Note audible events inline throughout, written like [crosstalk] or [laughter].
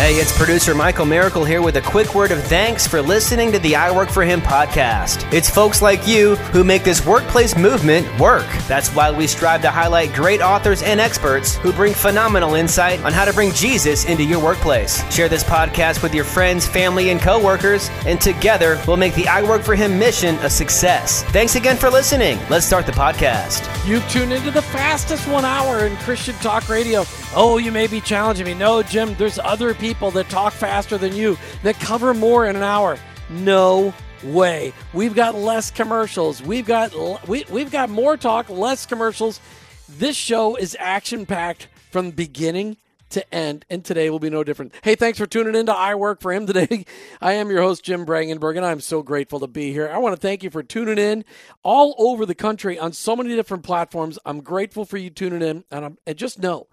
Hey, it's producer Michael Miracle here with a quick word of thanks for listening to the I Work for Him podcast. It's folks like you who make this workplace movement work. That's why we strive to highlight great authors and experts who bring phenomenal insight on how to bring Jesus into your workplace. Share this podcast with your friends, family, and coworkers, and together we'll make the I Work for Him mission a success. Thanks again for listening. Let's start the podcast. You've tuned into the fastest one hour in Christian Talk Radio. Oh, you may be challenging me. No, Jim, there's other people that talk faster than you, that cover more in an hour. No way. We've got less commercials. We've got we, we've got more talk, less commercials. This show is action packed from beginning to end, and today will be no different. Hey, thanks for tuning in to I Work for Him today. [laughs] I am your host, Jim Brangenberg, and I'm so grateful to be here. I want to thank you for tuning in all over the country on so many different platforms. I'm grateful for you tuning in, and, I'm, and just know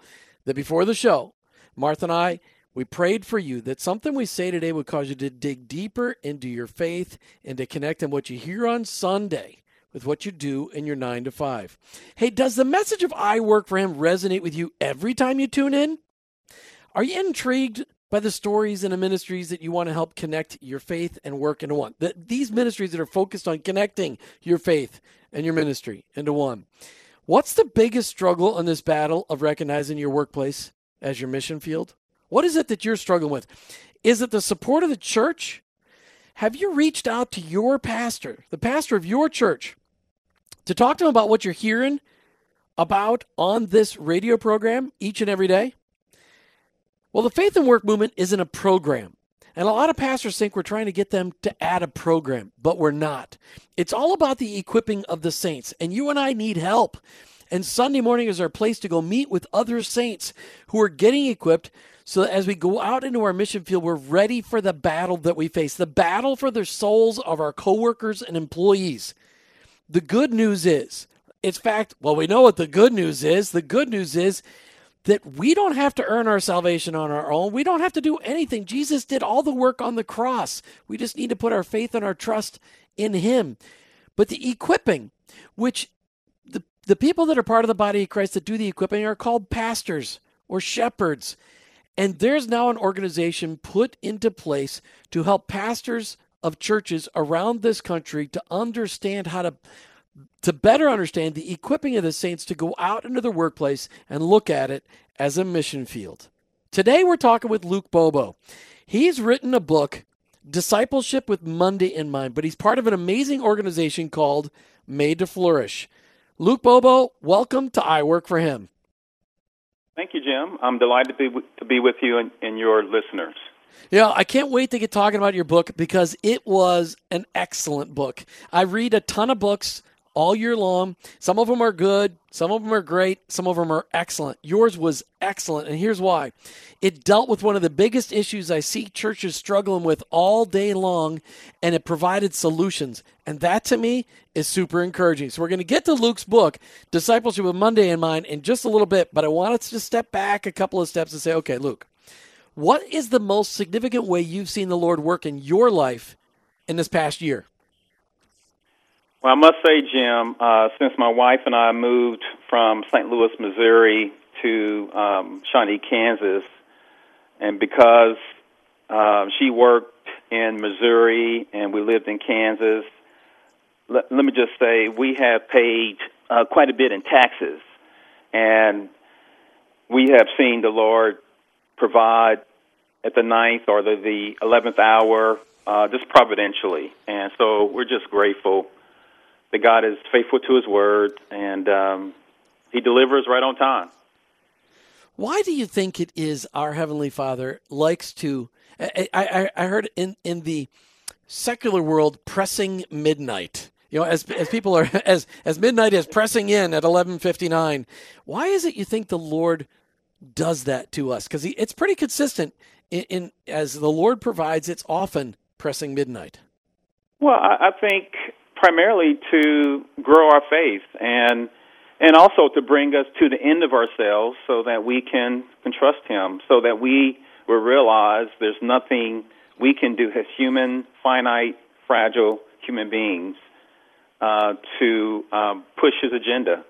that before the show, Martha and I, we prayed for you that something we say today would cause you to dig deeper into your faith and to connect on what you hear on Sunday with what you do in your nine to five. Hey, does the message of I work for him resonate with you every time you tune in? Are you intrigued by the stories and the ministries that you want to help connect your faith and work into one? The, these ministries that are focused on connecting your faith and your ministry into one. What's the biggest struggle in this battle of recognizing your workplace as your mission field? What is it that you're struggling with? Is it the support of the church? Have you reached out to your pastor, the pastor of your church, to talk to him about what you're hearing about on this radio program each and every day? Well, the Faith and Work movement isn't a program. And a lot of pastors think we're trying to get them to add a program, but we're not. It's all about the equipping of the saints, and you and I need help. And Sunday morning is our place to go meet with other saints who are getting equipped so that as we go out into our mission field, we're ready for the battle that we face the battle for the souls of our coworkers and employees. The good news is, it's fact, well, we know what the good news is. The good news is that we don't have to earn our salvation on our own. We don't have to do anything. Jesus did all the work on the cross. We just need to put our faith and our trust in Him. But the equipping, which the, the people that are part of the body of Christ that do the equipping are called pastors or shepherds. And there's now an organization put into place to help pastors of churches around this country to understand how to to better understand the equipping of the saints to go out into the workplace and look at it as a mission field. Today we're talking with Luke Bobo. He's written a book, Discipleship with Monday in Mind, but he's part of an amazing organization called Made to Flourish. Luke Bobo, welcome to I Work for Him. Thank you, Jim. I'm delighted to be, to be with you and, and your listeners. Yeah, I can't wait to get talking about your book because it was an excellent book. I read a ton of books all year long. Some of them are good, some of them are great, some of them are excellent. Yours was excellent, and here's why. It dealt with one of the biggest issues I see churches struggling with all day long, and it provided solutions. And that to me is super encouraging. So we're going to get to Luke's book, Discipleship with Monday in mind, in just a little bit, but I wanted to step back a couple of steps and say, okay, Luke, what is the most significant way you've seen the Lord work in your life in this past year? Well, I must say, Jim, uh, since my wife and I moved from St. Louis, Missouri to um, Shawnee, Kansas, and because uh, she worked in Missouri and we lived in Kansas, let, let me just say we have paid uh, quite a bit in taxes, and we have seen the Lord provide at the ninth or the, eleventh hour, uh, just providentially, and so we're just grateful that God is faithful to His word and um, He delivers right on time. Why do you think it is our Heavenly Father likes to? I, I, I heard in, in the secular world pressing midnight. You know, as as people are [laughs] as as midnight is pressing in at eleven fifty nine. Why is it you think the Lord does that to us? Because it's pretty consistent in, in, as the Lord provides. It's often pressing midnight. Well, I, I think primarily to grow our faith and and also to bring us to the end of ourselves so that we can, trust him so that we will realize there's nothing we can do as human finite fragile human beings uh, to um, push his agenda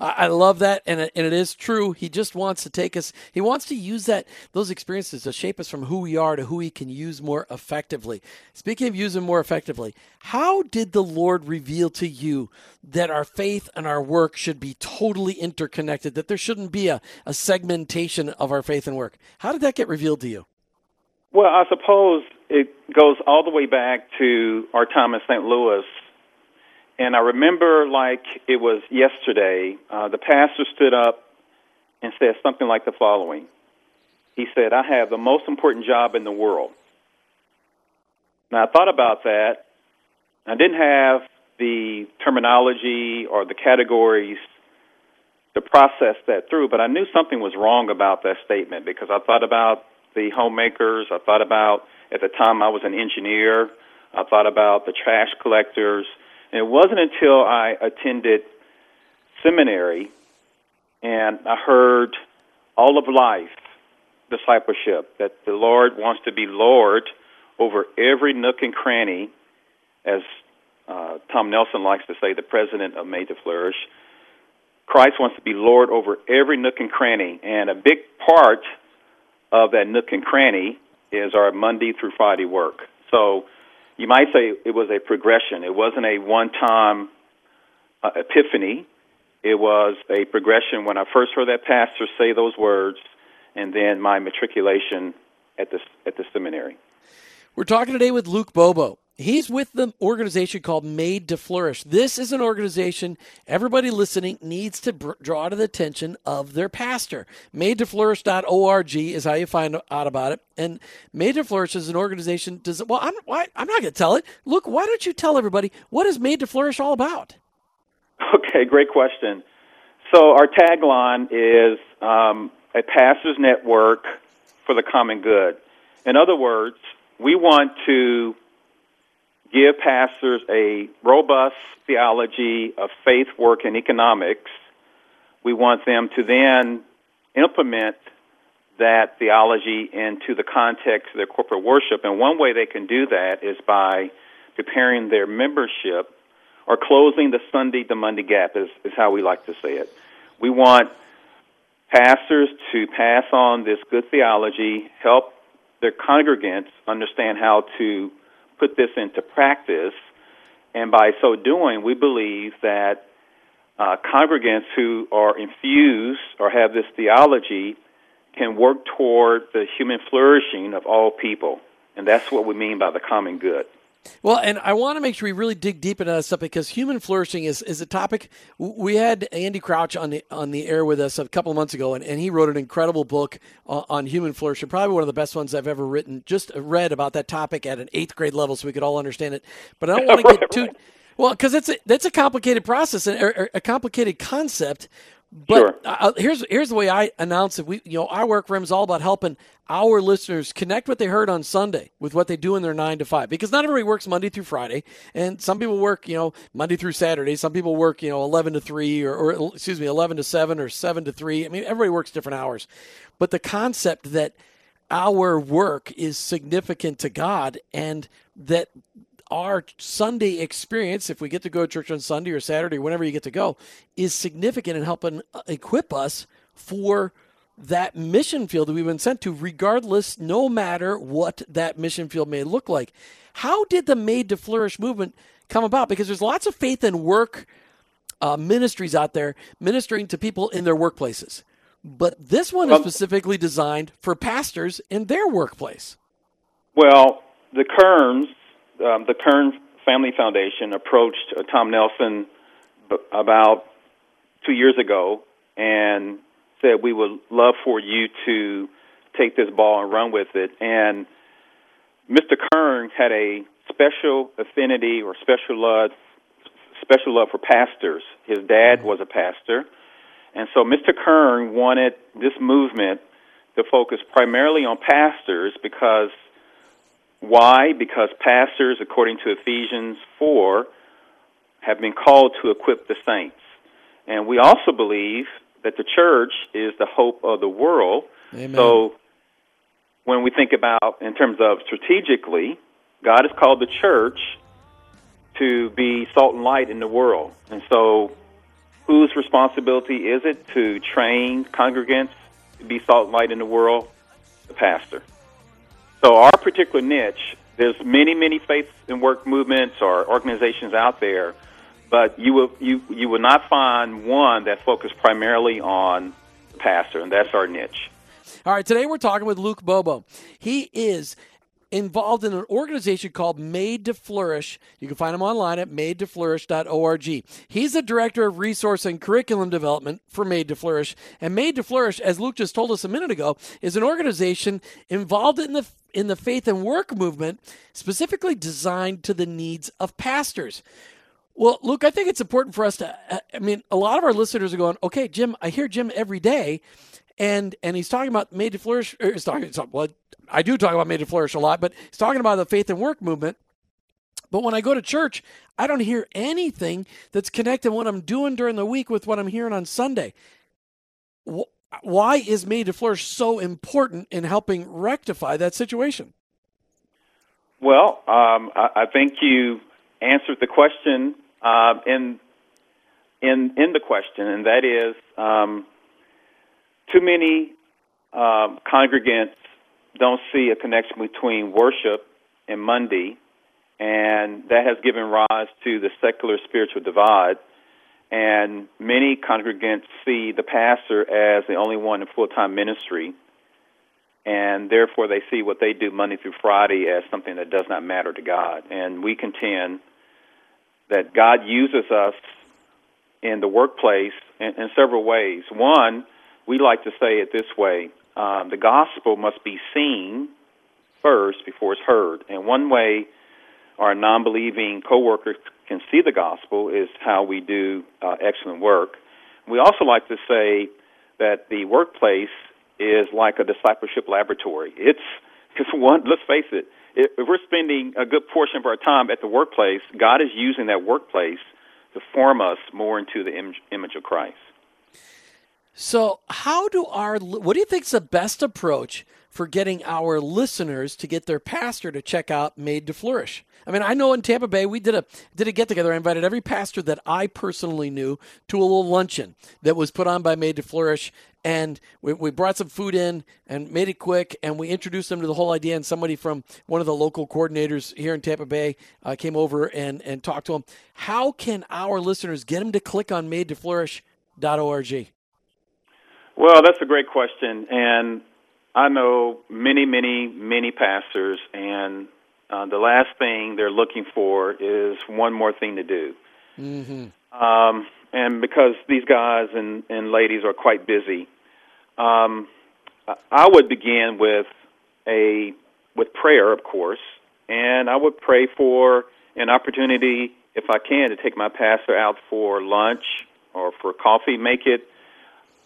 I love that, and it, and it is true. He just wants to take us. He wants to use that those experiences to shape us from who we are to who he can use more effectively. Speaking of using more effectively, how did the Lord reveal to you that our faith and our work should be totally interconnected? That there shouldn't be a, a segmentation of our faith and work. How did that get revealed to you? Well, I suppose it goes all the way back to our time in St. Louis and I remember like it was yesterday, uh, the pastor stood up and said something like the following. He said, I have the most important job in the world. Now, I thought about that. I didn't have the terminology or the categories to process that through, but I knew something was wrong about that statement because I thought about the homemakers. I thought about, at the time, I was an engineer. I thought about the trash collectors. And it wasn't until I attended seminary and I heard all of life discipleship that the Lord wants to be Lord over every nook and cranny, as uh, Tom Nelson likes to say, the president of Made to Flourish. Christ wants to be Lord over every nook and cranny, and a big part of that nook and cranny is our Monday through Friday work. So you might say it was a progression. It wasn't a one time uh, epiphany. It was a progression when I first heard that pastor say those words, and then my matriculation at the, at the seminary. We're talking today with Luke Bobo. He's with the organization called Made to Flourish. This is an organization everybody listening needs to br- draw to the attention of their pastor. Made to Flourish.org is how you find out about it. And Made to Flourish is an organization. Does well, I'm why, I'm not going to tell it. Luke, why don't you tell everybody what is Made to Flourish all about? Okay, great question. So our tagline is um, a pastor's network for the common good. In other words, we want to give pastors a robust theology of faith, work, and economics. We want them to then implement that theology into the context of their corporate worship. And one way they can do that is by preparing their membership or closing the Sunday to Monday gap, is, is how we like to say it. We want pastors to pass on this good theology, help their congregants understand how to put this into practice. And by so doing, we believe that uh, congregants who are infused or have this theology can work toward the human flourishing of all people. And that's what we mean by the common good. Well, and I want to make sure we really dig deep into that stuff because human flourishing is, is a topic. We had Andy Crouch on the on the air with us a couple of months ago, and, and he wrote an incredible book on, on human flourishing, probably one of the best ones I've ever written. Just read about that topic at an eighth grade level, so we could all understand it. But I don't [laughs] want to get too well because it's a, that's a complicated process and a, er, er, a complicated concept. But sure. uh, here's here's the way I announce it. We you know our work is all about helping our listeners connect what they heard on Sunday with what they do in their nine to five. Because not everybody works Monday through Friday, and some people work you know Monday through Saturday. Some people work you know eleven to three or, or excuse me eleven to seven or seven to three. I mean everybody works different hours, but the concept that our work is significant to God and that our Sunday experience, if we get to go to church on Sunday or Saturday, whenever you get to go, is significant in helping uh, equip us for that mission field that we've been sent to, regardless, no matter what that mission field may look like. How did the Made to Flourish movement come about? Because there's lots of faith and work uh, ministries out there ministering to people in their workplaces. But this one is specifically designed for pastors in their workplace. Well, the Kerns um, the Kern Family Foundation approached uh, Tom Nelson b- about two years ago and said we would love for you to take this ball and run with it. And Mr. Kern had a special affinity or special love, special love for pastors. His dad was a pastor, and so Mr. Kern wanted this movement to focus primarily on pastors because why? Because pastors, according to Ephesians 4, have been called to equip the saints. And we also believe that the church is the hope of the world. Amen. So when we think about, in terms of strategically, God has called the church to be salt and light in the world. And so whose responsibility is it to train congregants to be salt and light in the world? The pastor. So our particular niche, there's many, many faith and work movements or organizations out there, but you will you you will not find one that focuses primarily on the pastor, and that's our niche. All right, today we're talking with Luke Bobo. He is involved in an organization called Made to Flourish. You can find him online at madetoflourish.org. He's the director of resource and curriculum development for Made to Flourish. And Made to Flourish, as Luke just told us a minute ago, is an organization involved in the in the faith and work movement, specifically designed to the needs of pastors. Well, Luke, I think it's important for us to. I mean, a lot of our listeners are going, "Okay, Jim, I hear Jim every day, and and he's talking about made to flourish. he's talking well, I do talk about made to flourish a lot, but he's talking about the faith and work movement. But when I go to church, I don't hear anything that's connecting what I'm doing during the week with what I'm hearing on Sunday. Why is made to flourish so important in helping rectify that situation? Well, um, I, I, think you answered the question uh, in in in the question, and that is um, too many um, congregants don't see a connection between worship and Monday, and that has given rise to the secular spiritual divide. And many congregants see the pastor as the only one in full time ministry, and therefore they see what they do Monday through Friday as something that does not matter to God. And we contend that God uses us in the workplace in, in several ways. One, we like to say it this way um, the gospel must be seen first before it's heard. And one way our non believing coworkers can see the gospel is how we do uh, excellent work. We also like to say that the workplace is like a discipleship laboratory. It's [laughs] because one, let's face it, if we're spending a good portion of our time at the workplace, God is using that workplace to form us more into the image, image of Christ. So, how do our what do you think is the best approach for getting our listeners to get their pastor to check out Made to Flourish? I mean, I know in Tampa Bay we did a did a get together. I invited every pastor that I personally knew to a little luncheon that was put on by Made to Flourish, and we, we brought some food in and made it quick, and we introduced them to the whole idea. And somebody from one of the local coordinators here in Tampa Bay uh, came over and and talked to them. How can our listeners get them to click on Made to Flourish.org? Well, that's a great question, and I know many, many, many pastors, and uh, the last thing they're looking for is one more thing to do. Mm-hmm. Um, and because these guys and, and ladies are quite busy, um, I would begin with a with prayer, of course, and I would pray for an opportunity, if I can, to take my pastor out for lunch or for coffee. Make it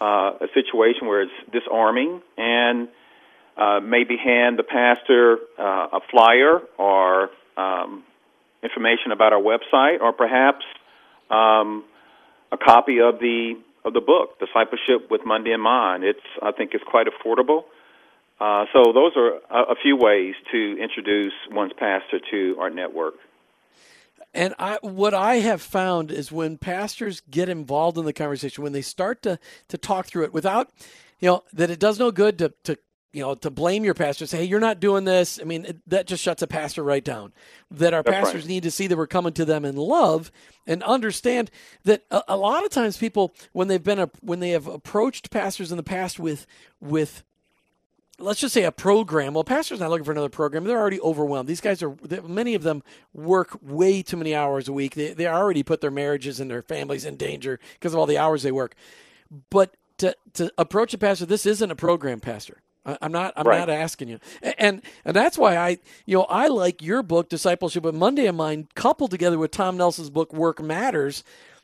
uh, a situation where it's disarming and uh, maybe hand the pastor uh, a flyer or um, information about our website or perhaps um, a copy of the of the book discipleship with monday in mind. It's i think it's quite affordable. Uh, so those are a, a few ways to introduce one's pastor to our network and I, what I have found is when pastors get involved in the conversation, when they start to to talk through it without, you know, that it does no good to to you know to blame your pastor, say, hey, you're not doing this. I mean, it, that just shuts a pastor right down. That our That's pastors right. need to see that we're coming to them in love and understand that a, a lot of times people when they've been a, when they have approached pastors in the past with with let's just say a program. Well, pastor's not looking for another program. They're already overwhelmed. These guys are, many of them work way too many hours a week. They, they already put their marriages and their families in danger because of all the hours they work. But to, to approach a pastor, this isn't a program, pastor. I'm not. I'm right. not asking you, and and that's why I, you know, I like your book, Discipleship of Monday of Mine, coupled together with Tom Nelson's book, Work Matters,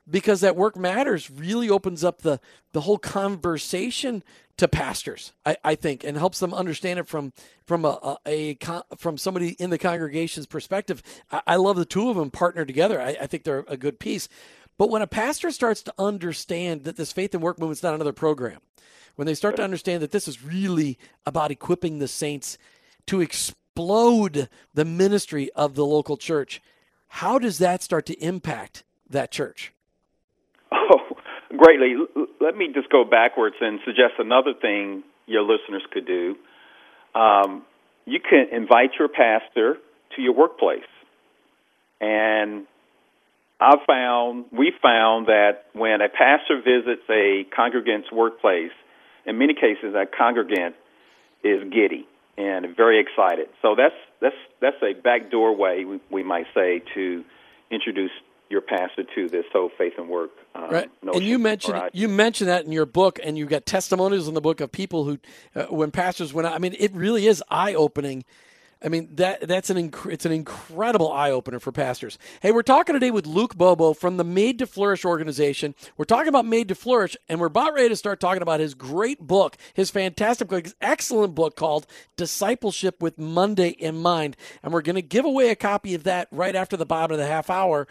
because that work matters really opens up the the whole conversation to pastors, I, I think, and helps them understand it from from a, a, a from somebody in the congregation's perspective. I, I, love the two of them partner together. I, I think they're a good piece. But when a pastor starts to understand that this faith and work movement is not another program, when they start to understand that this is really about equipping the saints to explode the ministry of the local church, how does that start to impact that church? Oh, greatly. Let me just go backwards and suggest another thing your listeners could do. Um, you can invite your pastor to your workplace. And I found, we found that when a pastor visits a congregant's workplace, in many cases, that congregant is giddy and very excited. So that's that's that's a back doorway we, we might say to introduce your pastor to this whole faith and work. Um, right, and you mentioned you mentioned that in your book, and you've got testimonials in the book of people who, uh, when pastors went out. I mean, it really is eye opening I mean that that's an inc- it's an incredible eye opener for pastors. Hey, we're talking today with Luke Bobo from the Made to Flourish organization. We're talking about Made to Flourish, and we're about ready to start talking about his great book, his fantastic book, his excellent book called Discipleship with Monday in Mind. And we're going to give away a copy of that right after the bottom of the half hour.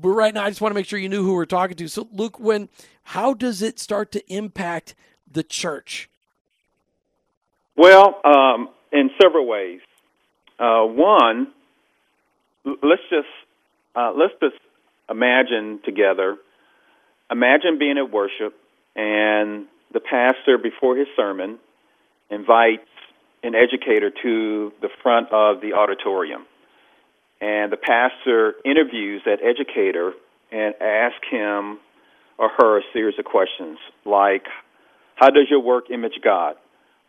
But right now, I just want to make sure you knew who we're talking to. So, Luke, when how does it start to impact the church? Well, um, in several ways. Uh, one, let's just uh, let's just imagine together. Imagine being at worship, and the pastor before his sermon invites an educator to the front of the auditorium, and the pastor interviews that educator and asks him or her a series of questions like, "How does your work image God?"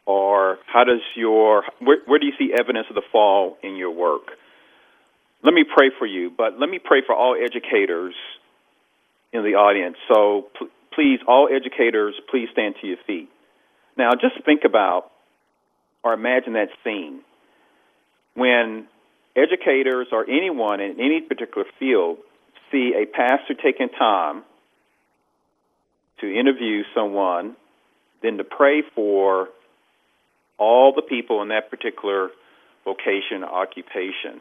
or how does your where, where do you see evidence of the fall in your work? Let me pray for you, but let me pray for all educators in the audience. So pl- please, all educators, please stand to your feet. Now, just think about or imagine that scene when educators or anyone in any particular field see a pastor taking time to interview someone, then to pray for all the people in that particular vocation, occupation.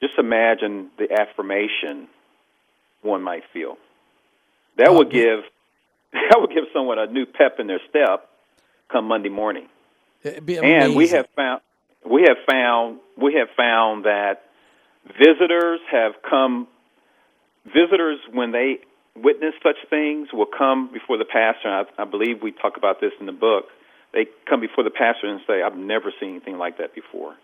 Just imagine the affirmation one might feel. That would give [laughs] that would give someone a new pep in their step come Monday morning. And we have found we have found we have found that visitors have come visitors when they witness such things will come before the pastor. I, I believe we talk about this in the book they come before the pastor and say, "I've never seen anything like that before."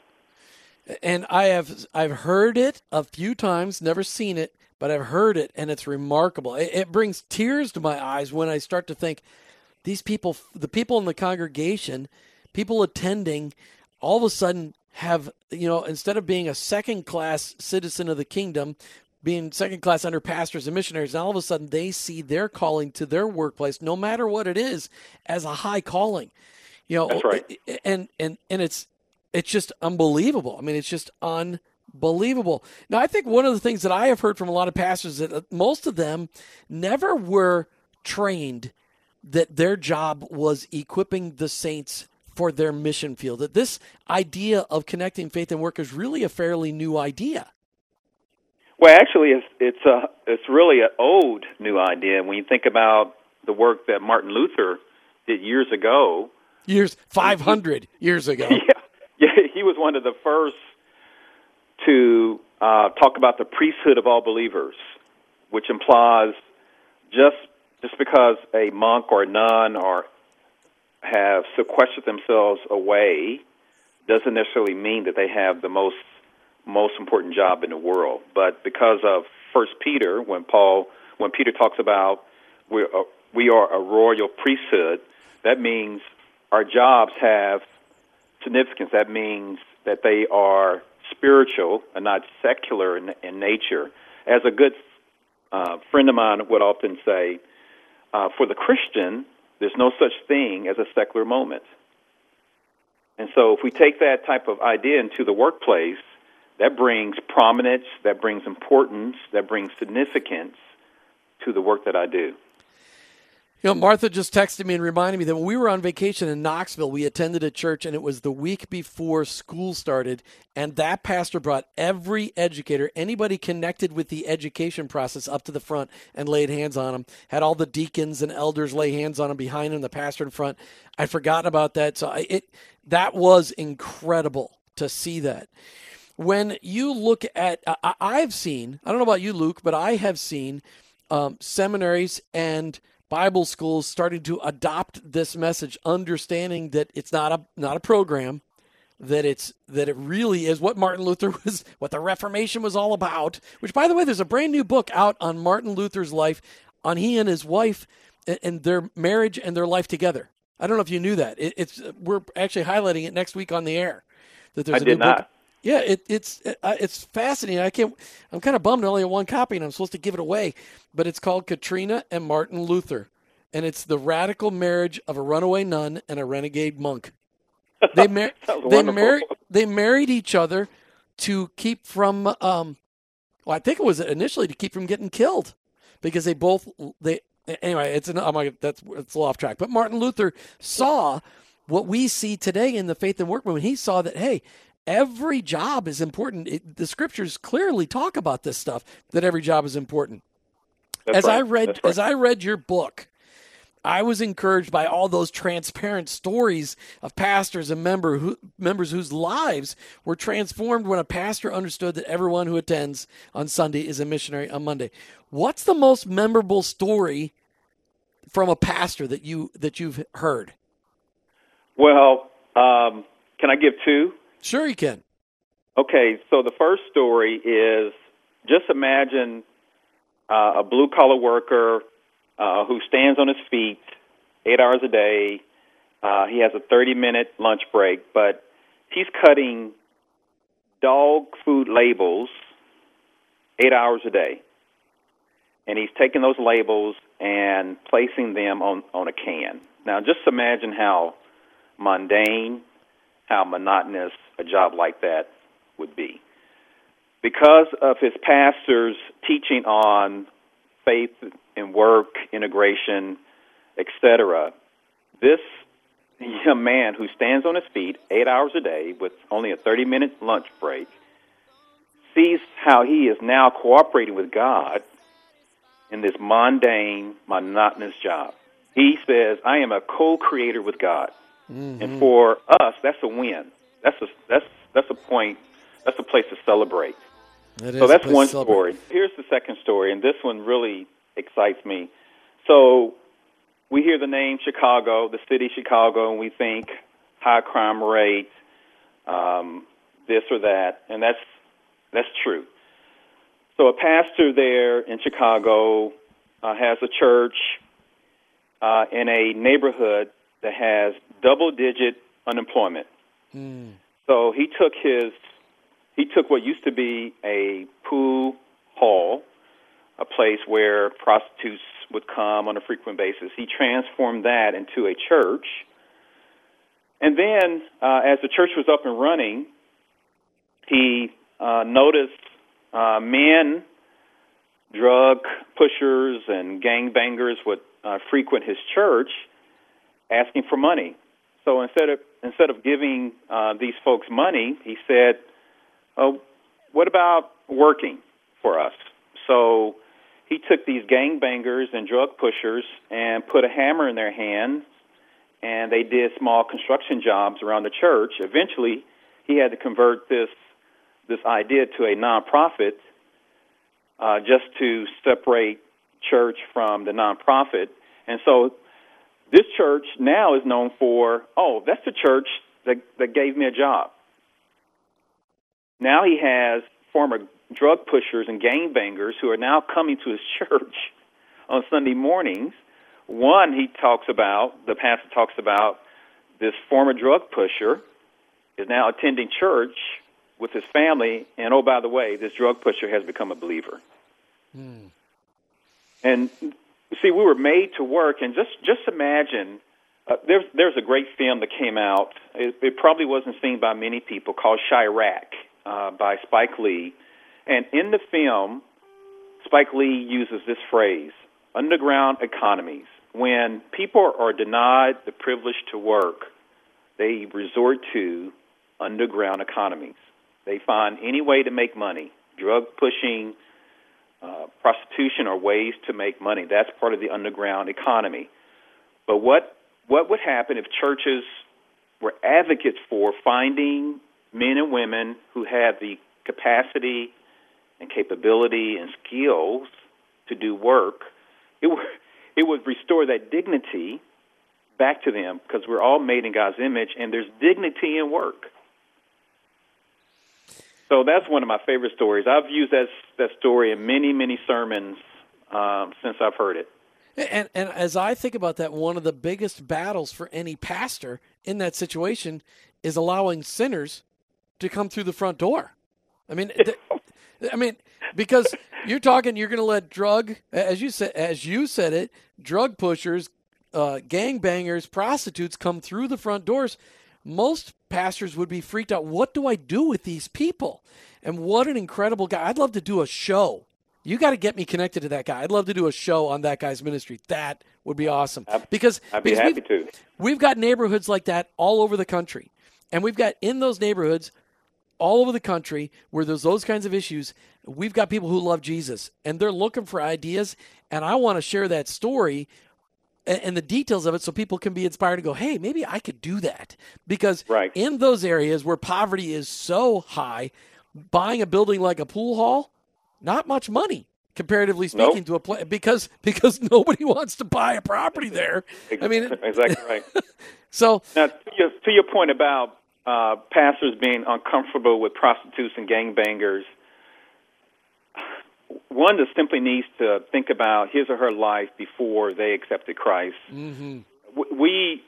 And I have I've heard it a few times, never seen it, but I've heard it, and it's remarkable. It, it brings tears to my eyes when I start to think these people, the people in the congregation, people attending, all of a sudden have you know instead of being a second class citizen of the kingdom being second class under pastors and missionaries, and all of a sudden they see their calling to their workplace, no matter what it is, as a high calling. You know, That's right. and and and it's it's just unbelievable. I mean, it's just unbelievable. Now, I think one of the things that I have heard from a lot of pastors that uh, most of them never were trained that their job was equipping the saints for their mission field. That this idea of connecting faith and work is really a fairly new idea. Well, actually, it's it's a it's really an old new idea when you think about the work that Martin Luther did years ago years 500 years ago. [laughs] Yeah, yeah, he was one of the first to uh, talk about the priesthood of all believers, which implies just just because a monk or a nun or have sequestered themselves away doesn't necessarily mean that they have the most most important job in the world. But because of First Peter, when Paul when Peter talks about we are, we are a royal priesthood, that means our jobs have significance. That means that they are spiritual and not secular in, in nature. As a good uh, friend of mine would often say, uh, for the Christian, there's no such thing as a secular moment. And so, if we take that type of idea into the workplace, that brings prominence, that brings importance, that brings significance to the work that I do. You know, Martha just texted me and reminded me that when we were on vacation in Knoxville, we attended a church and it was the week before school started. And that pastor brought every educator, anybody connected with the education process, up to the front and laid hands on them. Had all the deacons and elders lay hands on them behind him, the pastor in front. I'd forgotten about that. So I, it that was incredible to see that. When you look at, I, I've seen, I don't know about you, Luke, but I have seen um, seminaries and Bible schools started to adopt this message, understanding that it's not a not a program, that it's that it really is what Martin Luther [laughs] was, what the Reformation was all about. Which, by the way, there's a brand new book out on Martin Luther's life, on he and his wife and their marriage and their life together. I don't know if you knew that. It, it's we're actually highlighting it next week on the air. That there's I a did new not. Book. Yeah, it, it's it, uh, it's fascinating. I can't. I'm kind of bummed I only have one copy, and I'm supposed to give it away. But it's called Katrina and Martin Luther, and it's the radical marriage of a runaway nun and a renegade monk. They mar- [laughs] they married they married each other to keep from. Um, well, I think it was initially to keep from getting killed, because they both they anyway. It's an oh my that's it's a little off track. But Martin Luther saw what we see today in the faith and work movement. He saw that hey, every job is important. It, the scriptures clearly talk about this stuff that every job is important. That's as right. I read right. as I read your book, I was encouraged by all those transparent stories of pastors and member who, members whose lives were transformed when a pastor understood that everyone who attends on Sunday is a missionary on Monday. What's the most memorable story from a pastor that you that you've heard? Well, um, can I give two? Sure, you can. Okay, so the first story is just imagine uh, a blue collar worker uh, who stands on his feet eight hours a day. Uh, he has a 30 minute lunch break, but he's cutting dog food labels eight hours a day. And he's taking those labels and placing them on, on a can. Now, just imagine how mundane, how monotonous a job like that would be. Because of his pastor's teaching on faith and work, integration, etc., this young man who stands on his feet eight hours a day with only a 30 minute lunch break sees how he is now cooperating with God in this mundane, monotonous job. He says, I am a co creator with God. Mm-hmm. And for us, that's a win. That's a that's that's a point. That's a place to celebrate. so that's one story. Here's the second story, and this one really excites me. So we hear the name Chicago, the city Chicago, and we think high crime rate, um, this or that, and that's that's true. So a pastor there in Chicago uh, has a church uh, in a neighborhood that has double-digit unemployment. Mm. So he took his he took what used to be a pool hall, a place where prostitutes would come on a frequent basis. He transformed that into a church. And then, uh, as the church was up and running, he uh, noticed uh, men, drug pushers, and gangbangers would uh, frequent his church asking for money. So instead of instead of giving uh, these folks money, he said, "Oh, what about working for us?" So he took these gangbangers and drug pushers and put a hammer in their hands, and they did small construction jobs around the church. Eventually, he had to convert this this idea to a nonprofit uh, just to separate church from the nonprofit. And so this church now is known for, oh, that's the church that, that gave me a job. Now he has former drug pushers and gangbangers who are now coming to his [laughs] church on Sunday mornings. One, he talks about, the pastor talks about this former drug pusher is now attending church with his family, and oh, by the way, this drug pusher has become a believer. Mm. And see, we were made to work, and just just imagine. Uh, there's there's a great film that came out. It, it probably wasn't seen by many people called Chi-Raq uh, by Spike Lee, and in the film, Spike Lee uses this phrase: "Underground economies." When people are denied the privilege to work, they resort to underground economies. They find any way to make money: drug pushing, uh, prostitution are ways to make money. That's part of the underground economy. But what what would happen if churches were advocates for finding men and women who have the capacity and capability and skills to do work, it would, it would restore that dignity back to them because we're all made in God's image and there's dignity in work. So that's one of my favorite stories. I've used that that story in many many sermons um, since I've heard it. And and as I think about that, one of the biggest battles for any pastor in that situation is allowing sinners to come through the front door. I mean, [laughs] I mean, because you're talking, you're going to let drug, as you said, as you said it, drug pushers, uh, gang bangers, prostitutes come through the front doors. Most pastors would be freaked out. What do I do with these people? And what an incredible guy! I'd love to do a show. You got to get me connected to that guy. I'd love to do a show on that guy's ministry. That would be awesome. Because I'd be because happy we've, to. We've got neighborhoods like that all over the country, and we've got in those neighborhoods all over the country where there's those kinds of issues. We've got people who love Jesus, and they're looking for ideas. And I want to share that story and the details of it so people can be inspired to go, hey, maybe I could do that. Because right. in those areas where poverty is so high, buying a building like a pool hall, not much money comparatively speaking nope. to a place because because [laughs] nobody wants to buy a property there. I mean, exactly right. [laughs] so now to your, to your point about uh, pastors being uncomfortable with prostitutes and gangbangers, one that simply needs to think about his or her life before they accepted Christ. Mm-hmm. We,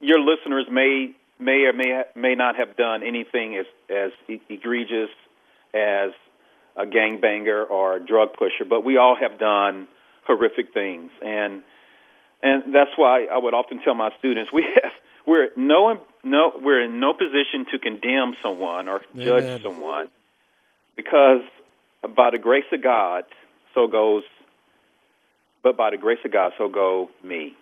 your listeners may may or may may not have done anything as as egregious as a gangbanger or a drug pusher, but we all have done horrific things, and and that's why I would often tell my students we have we're no no we're in no position to condemn someone or judge Amen. someone because by the grace of God, so goes, but by the grace of God, so go me.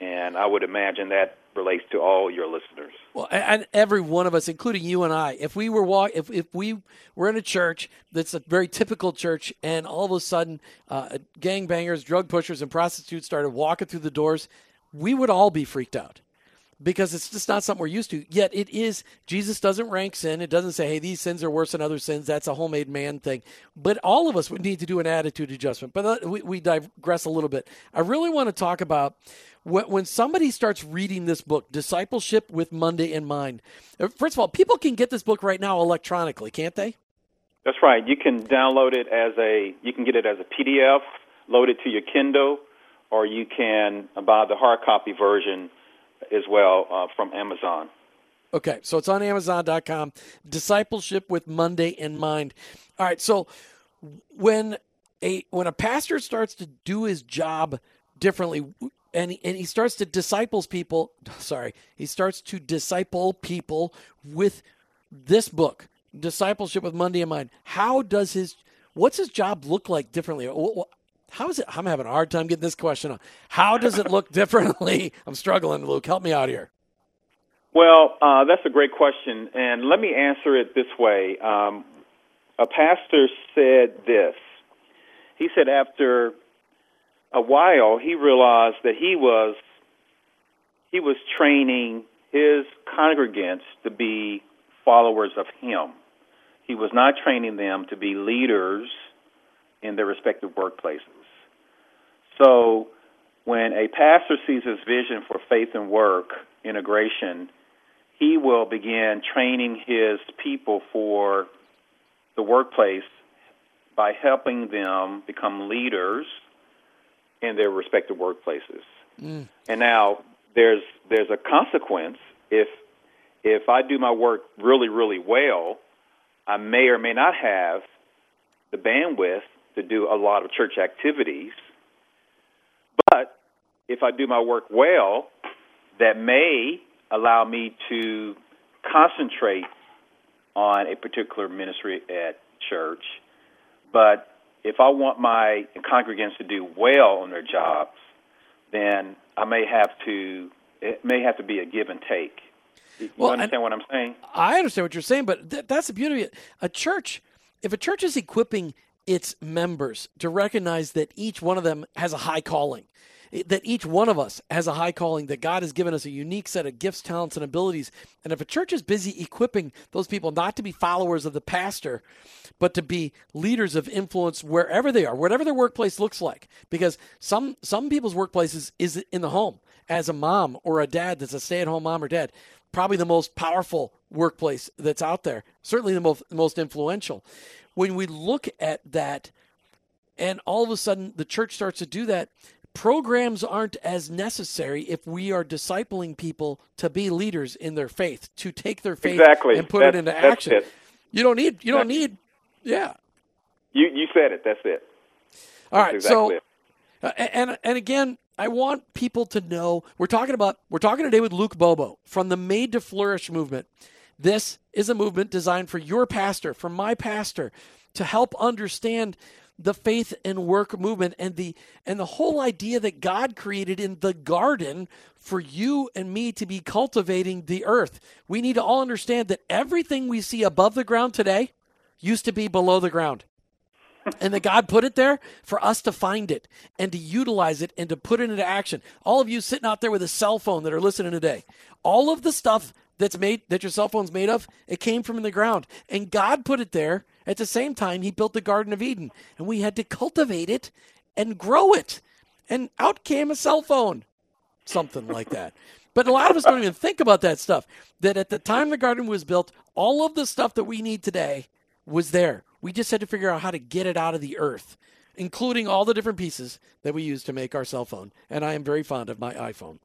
And I would imagine that relates to all your listeners. Well, and every one of us, including you and I, if we were walk, if if we were in a church that's a very typical church, and all of a sudden, uh, gangbangers, drug pushers, and prostitutes started walking through the doors, we would all be freaked out because it's just not something we're used to. Yet it is, Jesus doesn't rank sin. It doesn't say, hey, these sins are worse than other sins. That's a homemade man thing. But all of us would need to do an attitude adjustment. But uh, we, we digress a little bit. I really want to talk about when somebody starts reading this book, Discipleship with Monday in Mind. Uh, first of all, people can get this book right now electronically, can't they? That's right. You can download it as a, you can get it as a PDF, load it to your Kindle, or you can buy the hard copy version as well uh, from Amazon. Okay, so it's on Amazon.com. Discipleship with Monday in mind. All right, so when a when a pastor starts to do his job differently, and and he starts to disciples people, [laughs] sorry, he starts to disciple people with this book, Discipleship with Monday in mind. How does his what's his job look like differently? How is it? I'm having a hard time getting this question on. How does it look [laughs] differently? I'm struggling, Luke. Help me out here. Well, uh, that's a great question, and let me answer it this way. Um, a pastor said this. He said after a while, he realized that he was he was training his congregants to be followers of him. He was not training them to be leaders in their respective workplaces. So, when a pastor sees his vision for faith and work integration, he will begin training his people for the workplace by helping them become leaders in their respective workplaces. Mm. And now there's there's a consequence if if I do my work really really well, I may or may not have the bandwidth to do a lot of church activities. If I do my work well, that may allow me to concentrate on a particular ministry at church. But if I want my congregants to do well on their jobs, then I may have to it may have to be a give and take. You well, understand what I'm saying? I understand what you're saying, but th- that's the beauty of it. A church, if a church is equipping its members to recognize that each one of them has a high calling. That each one of us has a high calling, that God has given us a unique set of gifts, talents, and abilities. And if a church is busy equipping those people not to be followers of the pastor, but to be leaders of influence wherever they are, whatever their workplace looks like, because some some people's workplaces is in the home as a mom or a dad that's a stay-at-home mom or dad probably the most powerful workplace that's out there certainly the most most influential when we look at that and all of a sudden the church starts to do that programs aren't as necessary if we are discipling people to be leaders in their faith to take their faith exactly. and put that's, it into action it. you don't need you don't need yeah you you said it that's it all right exactly so it. Uh, and and again I want people to know we're talking about we're talking today with Luke Bobo from the Made to Flourish movement. This is a movement designed for your pastor, for my pastor, to help understand the faith and work movement and the and the whole idea that God created in the garden for you and me to be cultivating the earth. We need to all understand that everything we see above the ground today used to be below the ground. [laughs] and that God put it there for us to find it and to utilize it and to put it into action. All of you sitting out there with a cell phone that are listening today, all of the stuff that's made that your cell phone's made of, it came from the ground. And God put it there at the same time he built the Garden of Eden. And we had to cultivate it and grow it. And out came a cell phone. Something like that. But a lot of us don't even think about that stuff. That at the time the garden was built, all of the stuff that we need today was there. We just had to figure out how to get it out of the earth, including all the different pieces that we use to make our cell phone. And I am very fond of my iPhone.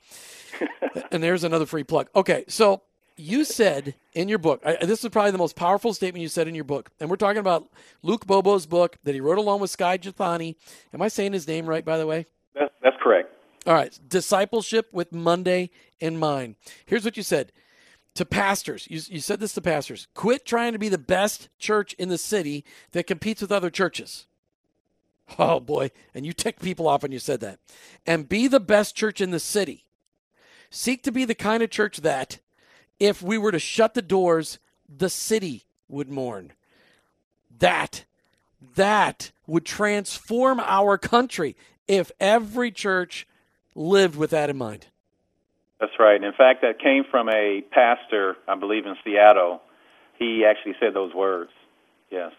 [laughs] and there's another free plug. Okay, so you said in your book, I, this is probably the most powerful statement you said in your book. And we're talking about Luke Bobo's book that he wrote along with Skye Jethani. Am I saying his name right, by the way? That's, that's correct. All right. Discipleship with Monday in mind. Here's what you said to pastors. You, you said this to pastors. Quit trying to be the best church in the city that competes with other churches. Oh boy. And you ticked people off when you said that. And be the best church in the city. Seek to be the kind of church that, if we were to shut the doors, the city would mourn. That, that would transform our country if every church lived with that in mind. That's right. In fact, that came from a pastor, I believe, in Seattle. He actually said those words. Yes.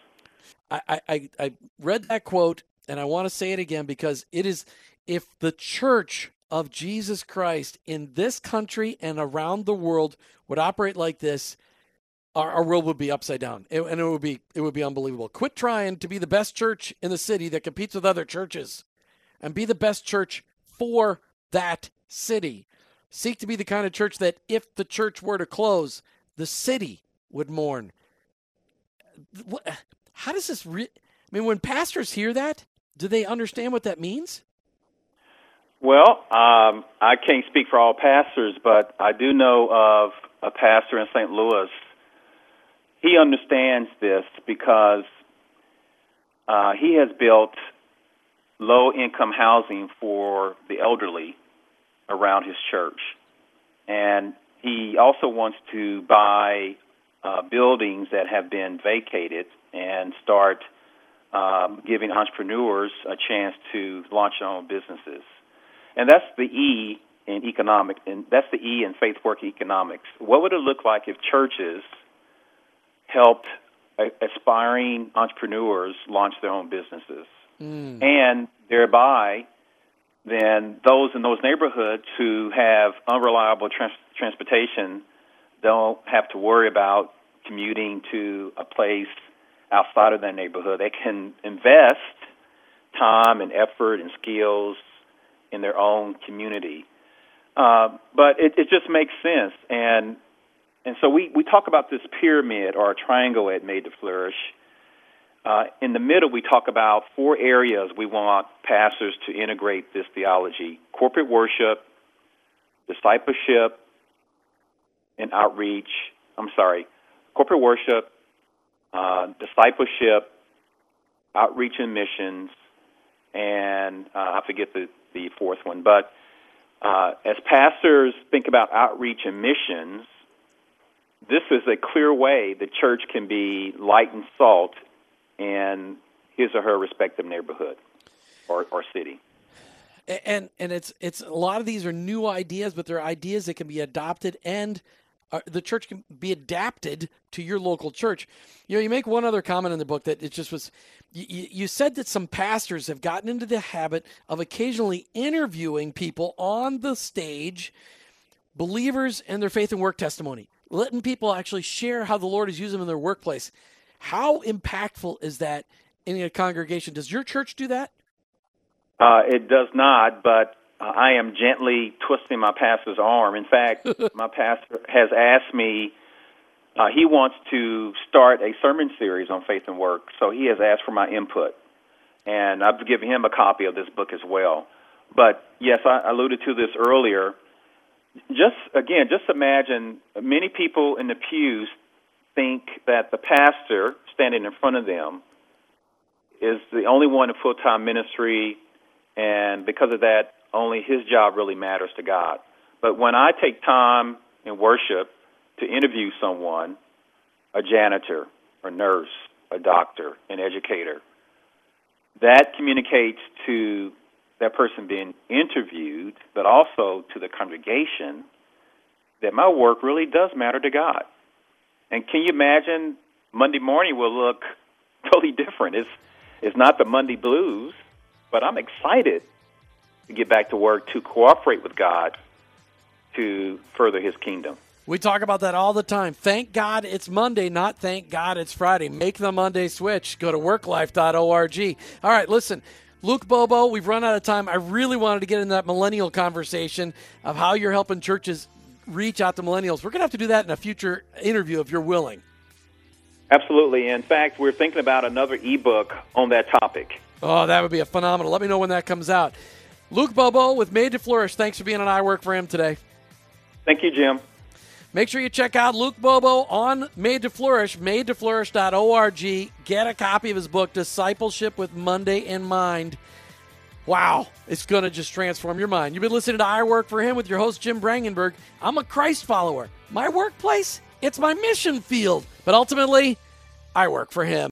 I, I, I read that quote and I want to say it again because it is if the church of Jesus Christ in this country and around the world would operate like this, our, our world would be upside down, it, and it would be it would be unbelievable. Quit trying to be the best church in the city that competes with other churches, and be the best church for that city. Seek to be the kind of church that if the church were to close, the city would mourn. How does this? Re- I mean, when pastors hear that, do they understand what that means? Well, um, I can't speak for all pastors, but I do know of a pastor in St. Louis. He understands this because uh, he has built low income housing for the elderly around his church. And he also wants to buy uh, buildings that have been vacated and start um, giving entrepreneurs a chance to launch their own businesses. And that's the E in economic, and that's the E in faith work economics. What would it look like if churches helped aspiring entrepreneurs launch their own businesses, mm. and thereby then those in those neighborhoods who have unreliable trans- transportation don't have to worry about commuting to a place outside of their neighborhood. They can invest time and effort and skills in their own community. Uh, but it, it just makes sense, and and so we, we talk about this pyramid or triangle at Made to Flourish uh, in the middle, we talk about four areas we want pastors to integrate this theology corporate worship, discipleship, and outreach. I'm sorry, corporate worship, uh, discipleship, outreach and missions, and uh, I forget the, the fourth one. But uh, as pastors think about outreach and missions, this is a clear way the church can be light and salt in his or her respective neighborhood or, or city. and and it's it's a lot of these are new ideas, but they're ideas that can be adopted and the church can be adapted to your local church. You know, you make one other comment in the book that it just was. You, you said that some pastors have gotten into the habit of occasionally interviewing people on the stage, believers and their faith and work testimony, letting people actually share how the Lord has used them in their workplace. How impactful is that in a congregation? Does your church do that? Uh, it does not, but uh, I am gently twisting my pastor's arm. In fact, [laughs] my pastor has asked me. Uh, he wants to start a sermon series on faith and work, so he has asked for my input, and I've given him a copy of this book as well. But yes, I alluded to this earlier. Just again, just imagine many people in the pews think that the pastor standing in front of them is the only one in full time ministry, and because of that, only his job really matters to God. But when I take time in worship to interview someone, a janitor, a nurse, a doctor, an educator, that communicates to that person being interviewed, but also to the congregation, that my work really does matter to God. And can you imagine Monday morning will look [laughs] totally different? It's, it's not the Monday blues, but I'm excited to get back to work to cooperate with God to further His kingdom. We talk about that all the time. Thank God it's Monday, not thank God it's Friday. Make the Monday switch. Go to worklife.org. All right, listen. Luke Bobo, we've run out of time. I really wanted to get into that millennial conversation of how you're helping churches reach out to millennials. We're going to have to do that in a future interview if you're willing. Absolutely. In fact, we're thinking about another ebook on that topic. Oh, that would be a phenomenal. Let me know when that comes out. Luke Bobo with Made to Flourish. Thanks for being on I Work for Him today. Thank you, Jim. Make sure you check out Luke Bobo on Made to Flourish, made to madetoflourish.org. Get a copy of his book, Discipleship with Monday in Mind. Wow, it's going to just transform your mind. You've been listening to I Work for Him with your host, Jim Brangenberg. I'm a Christ follower. My workplace, it's my mission field. But ultimately, I work for Him.